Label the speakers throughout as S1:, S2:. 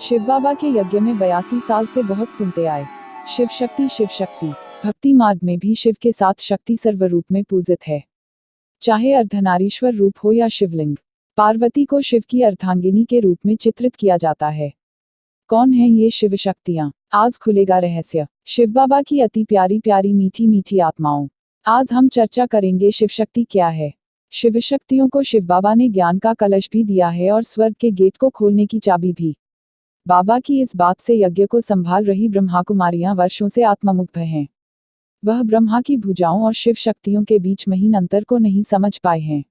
S1: शिव बाबा के यज्ञ में बयासी साल से बहुत सुनते आए। शिव शक्ति शिव शक्ति। भक्ति मार्ग में भी शिव के साथ शक्ति सर्व रूप में पूजित है। चाहे अर्धनारीश्वर रूप हो या शिवलिंग, पार्वती को शिव की अर्धांगिनी के रूप में चित्रित किया जाता है। कौन है ये शिव शक्तियाँ आज खुलेगा रहस्य। शिव बाबा की अति प्यारी प्यारी मीठी मीठी आत्माओं। आज हम चर्चा करेंगे शिव शक्ति क्या है। शिव शक्तियों को शिव बाबा ने ज्ञान का कलश भी दिया है और स्वर्ग के गेट को खोलने की चाबी भी। बाबा की इस बात से यज्ञ को संभाल रही ब्रह्मा कुमारियाँ वर्षों से आत्ममुग्ध हैं। वह ब्रह्मा की भुजाओं और शिव शक्तियों के बीच महीन अंतर को नहीं समझ पाए हैं।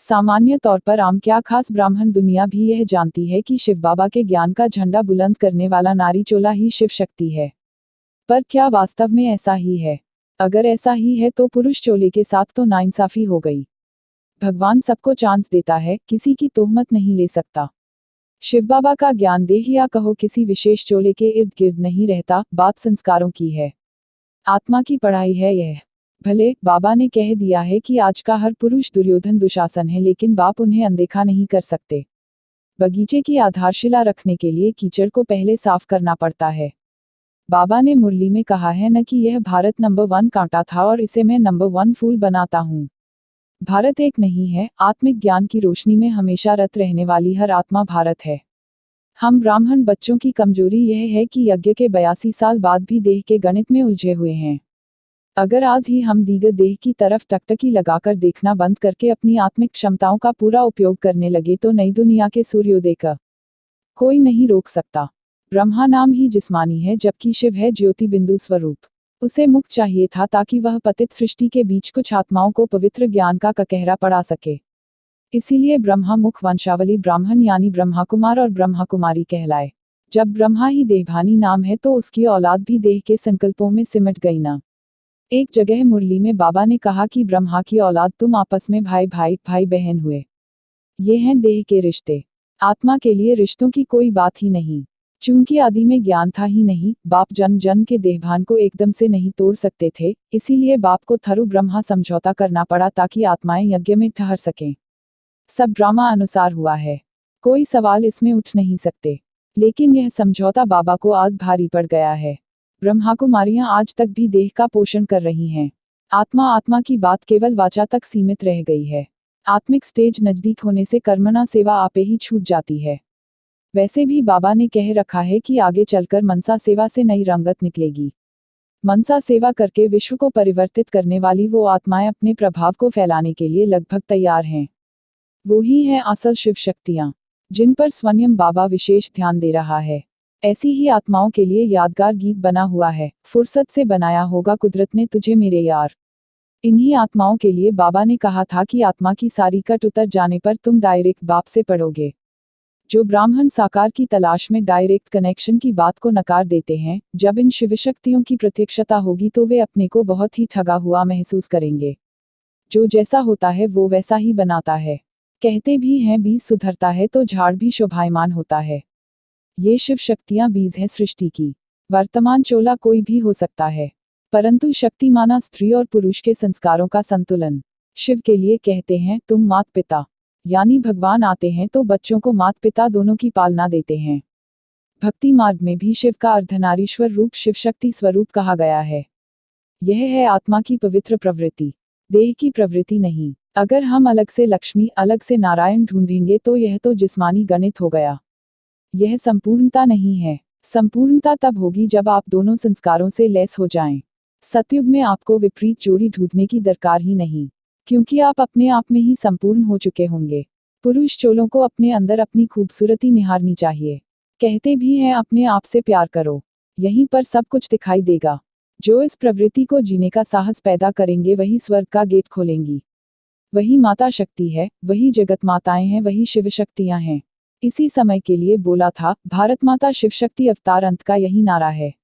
S1: सामान्य तौर पर आम क्या खास ब्राह्मण दुनिया भी यह जानती है कि शिव बाबा के ज्ञान का झंडा बुलंद करने वाला नारी चोला ही शिव शक्ति है। पर क्या वास्तव में ऐसा ही है? अगर ऐसा ही है तो पुरुष चोले के साथ तो नाइंसाफी हो गई। भगवान सबको चांस देता है, किसी की तोहमत नहीं ले सकता। शिव बाबा का ज्ञान देह या कहो किसी विशेष चोले के इर्द गिर्द नहीं रहता, बात संस्कारों की है। आत्मा की पढ़ाई है यह। भले, बाबा ने कह दिया है कि आज का हर पुरुष दुर्योधन दुशासन है, लेकिन बाप उन्हें अनदेखा नहीं कर सकते। बगीचे की आधारशिला रखने के लिए कीचड़ को पहले साफ़ करना पड़ता है। बाबा ने मुरली में कहा है न कि यह भारत नंबर वन कांटा था और इसे मैं नंबर वन फूल बनाता हूँ। भारत एक नहीं है, आत्मिक ज्ञान की रोशनी में हमेशा रत रहने वाली हर आत्मा भारत है। हम ब्राह्मण बच्चों की कमज़ोरी यह है कि यज्ञ के बयासी साल बाद भी देह के गणित में उलझे हुए हैं। अगर आज ही हम दीगर देह की तरफ़ टकटकी लगाकर देखना बंद करके अपनी आत्मिक क्षमताओं का पूरा उपयोग करने लगे तो नई दुनिया के सूर्योदय का कोई नहीं रोक सकता। ब्रह्मा नाम ही जिस्मानी है, जबकि शिव है ज्योति बिंदु स्वरूप। उसे मुख चाहिए था ताकि वह पतित सृष्टि के बीच कुछ आत्माओं को पवित्र ज्ञान का ककहरा पड़ा सके। इसीलिए ब्रह्मा मुख वंशावली ब्राह्मण यानी ब्रह्मा कुमार और ब्रह्मा कुमारी कहलाए। जब ब्रह्मा ही देहभानी नाम है तो उसकी औलाद भी देह के संकल्पों में सिमट गई ना। एक जगह मुरली में बाबा ने कहा कि ब्रह्मा की औलाद तुम आपस में भाई भाई भाई बहन हुए। ये हैं देह के रिश्ते। आत्मा के लिए रिश्तों की कोई बात ही नहीं। चूँकि आदि में ज्ञान था ही नहीं, बाप जन जन के देहभान को एकदम से नहीं तोड़ सकते थे, इसीलिए बाप को थरु ब्रह्मा समझौता करना पड़ा ताकि आत्माएँ यज्ञ में ठहर सकें। सब ड्रामा अनुसार हुआ है। कोई सवाल इसमें उठ नहीं सकते। लेकिन यह समझौता बाबा को आज भारी पड़ गया है। ब्रह्मा कुमारियाँ आज तक भी देह का पोषण कर रही हैं। आत्मा आत्मा की बात केवल वाचा तक सीमित रह गई है। आत्मिक स्टेज नज़दीक होने से कर्मना सेवा आपे ही छूट जाती है। वैसे भी बाबा ने कह रखा है कि आगे चलकर मनसा सेवा से नई रंगत निकलेगी। मनसा सेवा करके विश्व को परिवर्तित करने वाली वो आत्माएँ अपने प्रभाव को फैलाने के लिए लगभग तैयार हैं। वो ही हैं असल शिव शक्तियाँ जिन पर स्वयं बाबा विशेष ध्यान दे रहा है। ऐसी ही आत्माओं के लिए यादगार गीत बना हुआ है। फुर्सत से बनाया होगा कुदरत ने तुझे मेरे यार। इन्हीं आत्माओं के लिए बाबा ने कहा था कि आत्मा की सारी कट उतर जाने पर तुम डायरेक्ट बाप से पढ़ोगे। जो ब्राह्मण साकार की तलाश में डायरेक्ट कनेक्शन की बात को नकार देते हैं, जब इन शिव शक्तियों की प्रत्यक्षता होगी तो वे अपने को बहुत ही ठगा हुआ महसूस करेंगे। जो जैसा होता है वो वैसा ही बनाता है। कहते भी हैं, बीज सुधरता है तो झाड़ भी शोभायमान होता है। ये शिव शक्तियाँ बीज हैं सृष्टि की। वर्तमान चोला कोई भी हो सकता है। परंतु शक्ति माना स्त्री और पुरुष के संस्कारों का संतुलन। शिव के लिए कहते हैं, तुम मात पिता यानी भगवान आते हैं तो बच्चों को मात पिता दोनों की पालना देते हैं। भक्ति मार्ग में भी शिव का अर्धनारीश्वर रूप शिव शक्ति स्वरूप कहा गया है। यह है आत्मा की पवित्र प्रवृत्ति। देह की प्रवृत्ति नहीं। अगर हम अलग से लक्ष्मी, अलग से नारायण ढूंढेंगे तो यह तो जिस्मानी गणित हो गया। यह संपूर्णता नहीं है। संपूर्णता तब होगी जब आप दोनों संस्कारों से लैस हो जाएँ। सतयुग में आपको विपरीत जोड़ी ढूँढने की दरकार ही नहीं, क्योंकि आप अपने आप में ही संपूर्ण हो चुके होंगे। पुरुष चोलों को अपने अंदर अपनी खूबसूरती निहारनी चाहिए। कहते भी हैं, अपने आप से प्यार करो। यहीं पर सब कुछ दिखाई देगा। जो इस प्रवृत्ति को जीने का साहस पैदा करेंगे, वही स्वर्ग का गेट खोलेंगी। वही माता शक्ति है, वही जगत माताएँ हैं, वही शिव शक्तियाँ हैं। इसी समय के लिए बोला था, भारत माता शिव शक्ति अवतार अंत का यही नारा है।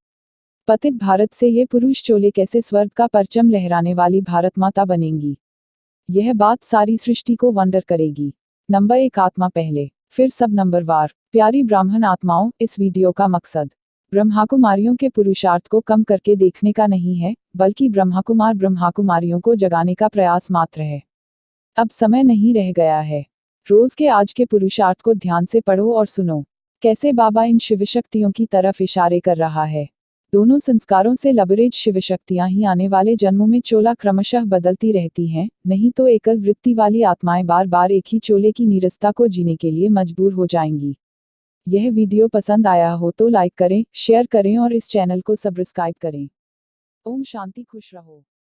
S1: पतित भारत से ये पुरुष चोले कैसे स्वर्ग का परचम लहराने वाली भारत माता बनेंगी। यह बात सारी सृष्टि को वंडर करेगी। नंबर एक, आत्मा पहले। फिर सब नंबर वार। प्यारी ब्राह्मण आत्माओं, इस वीडियो का मकसद। ब्रह्माकुमारियों के पुरुषार्थ को कम करके देखने का नहीं है, बल्कि ब्रह्माकुमार ब्रह्माकुमारियों को जगाने का प्रयास मात्र है। अब समय नहीं रह गया है। रोज के आज के पुरुषार्थ को ध्यान से पढ़ो और सुनो। कैसे बाबा इन शिव शक्तियों की तरफ़ इशारे कर रहा है? दोनों संस्कारों से लबरेज शिवशक्तियाँ ही आने वाले जन्मों में चोला क्रमशः बदलती रहती हैं, नहीं तो एकल वृत्ति वाली आत्माएँ बार बार एक ही चोले की नीरसता को जीने के लिए मजबूर हो जाएँगी। यह वीडियो पसंद आया हो तो लाइक करें, शेयर करें और इस चैनल को सब्सक्राइब करें। ओम शांति, खुश रहो।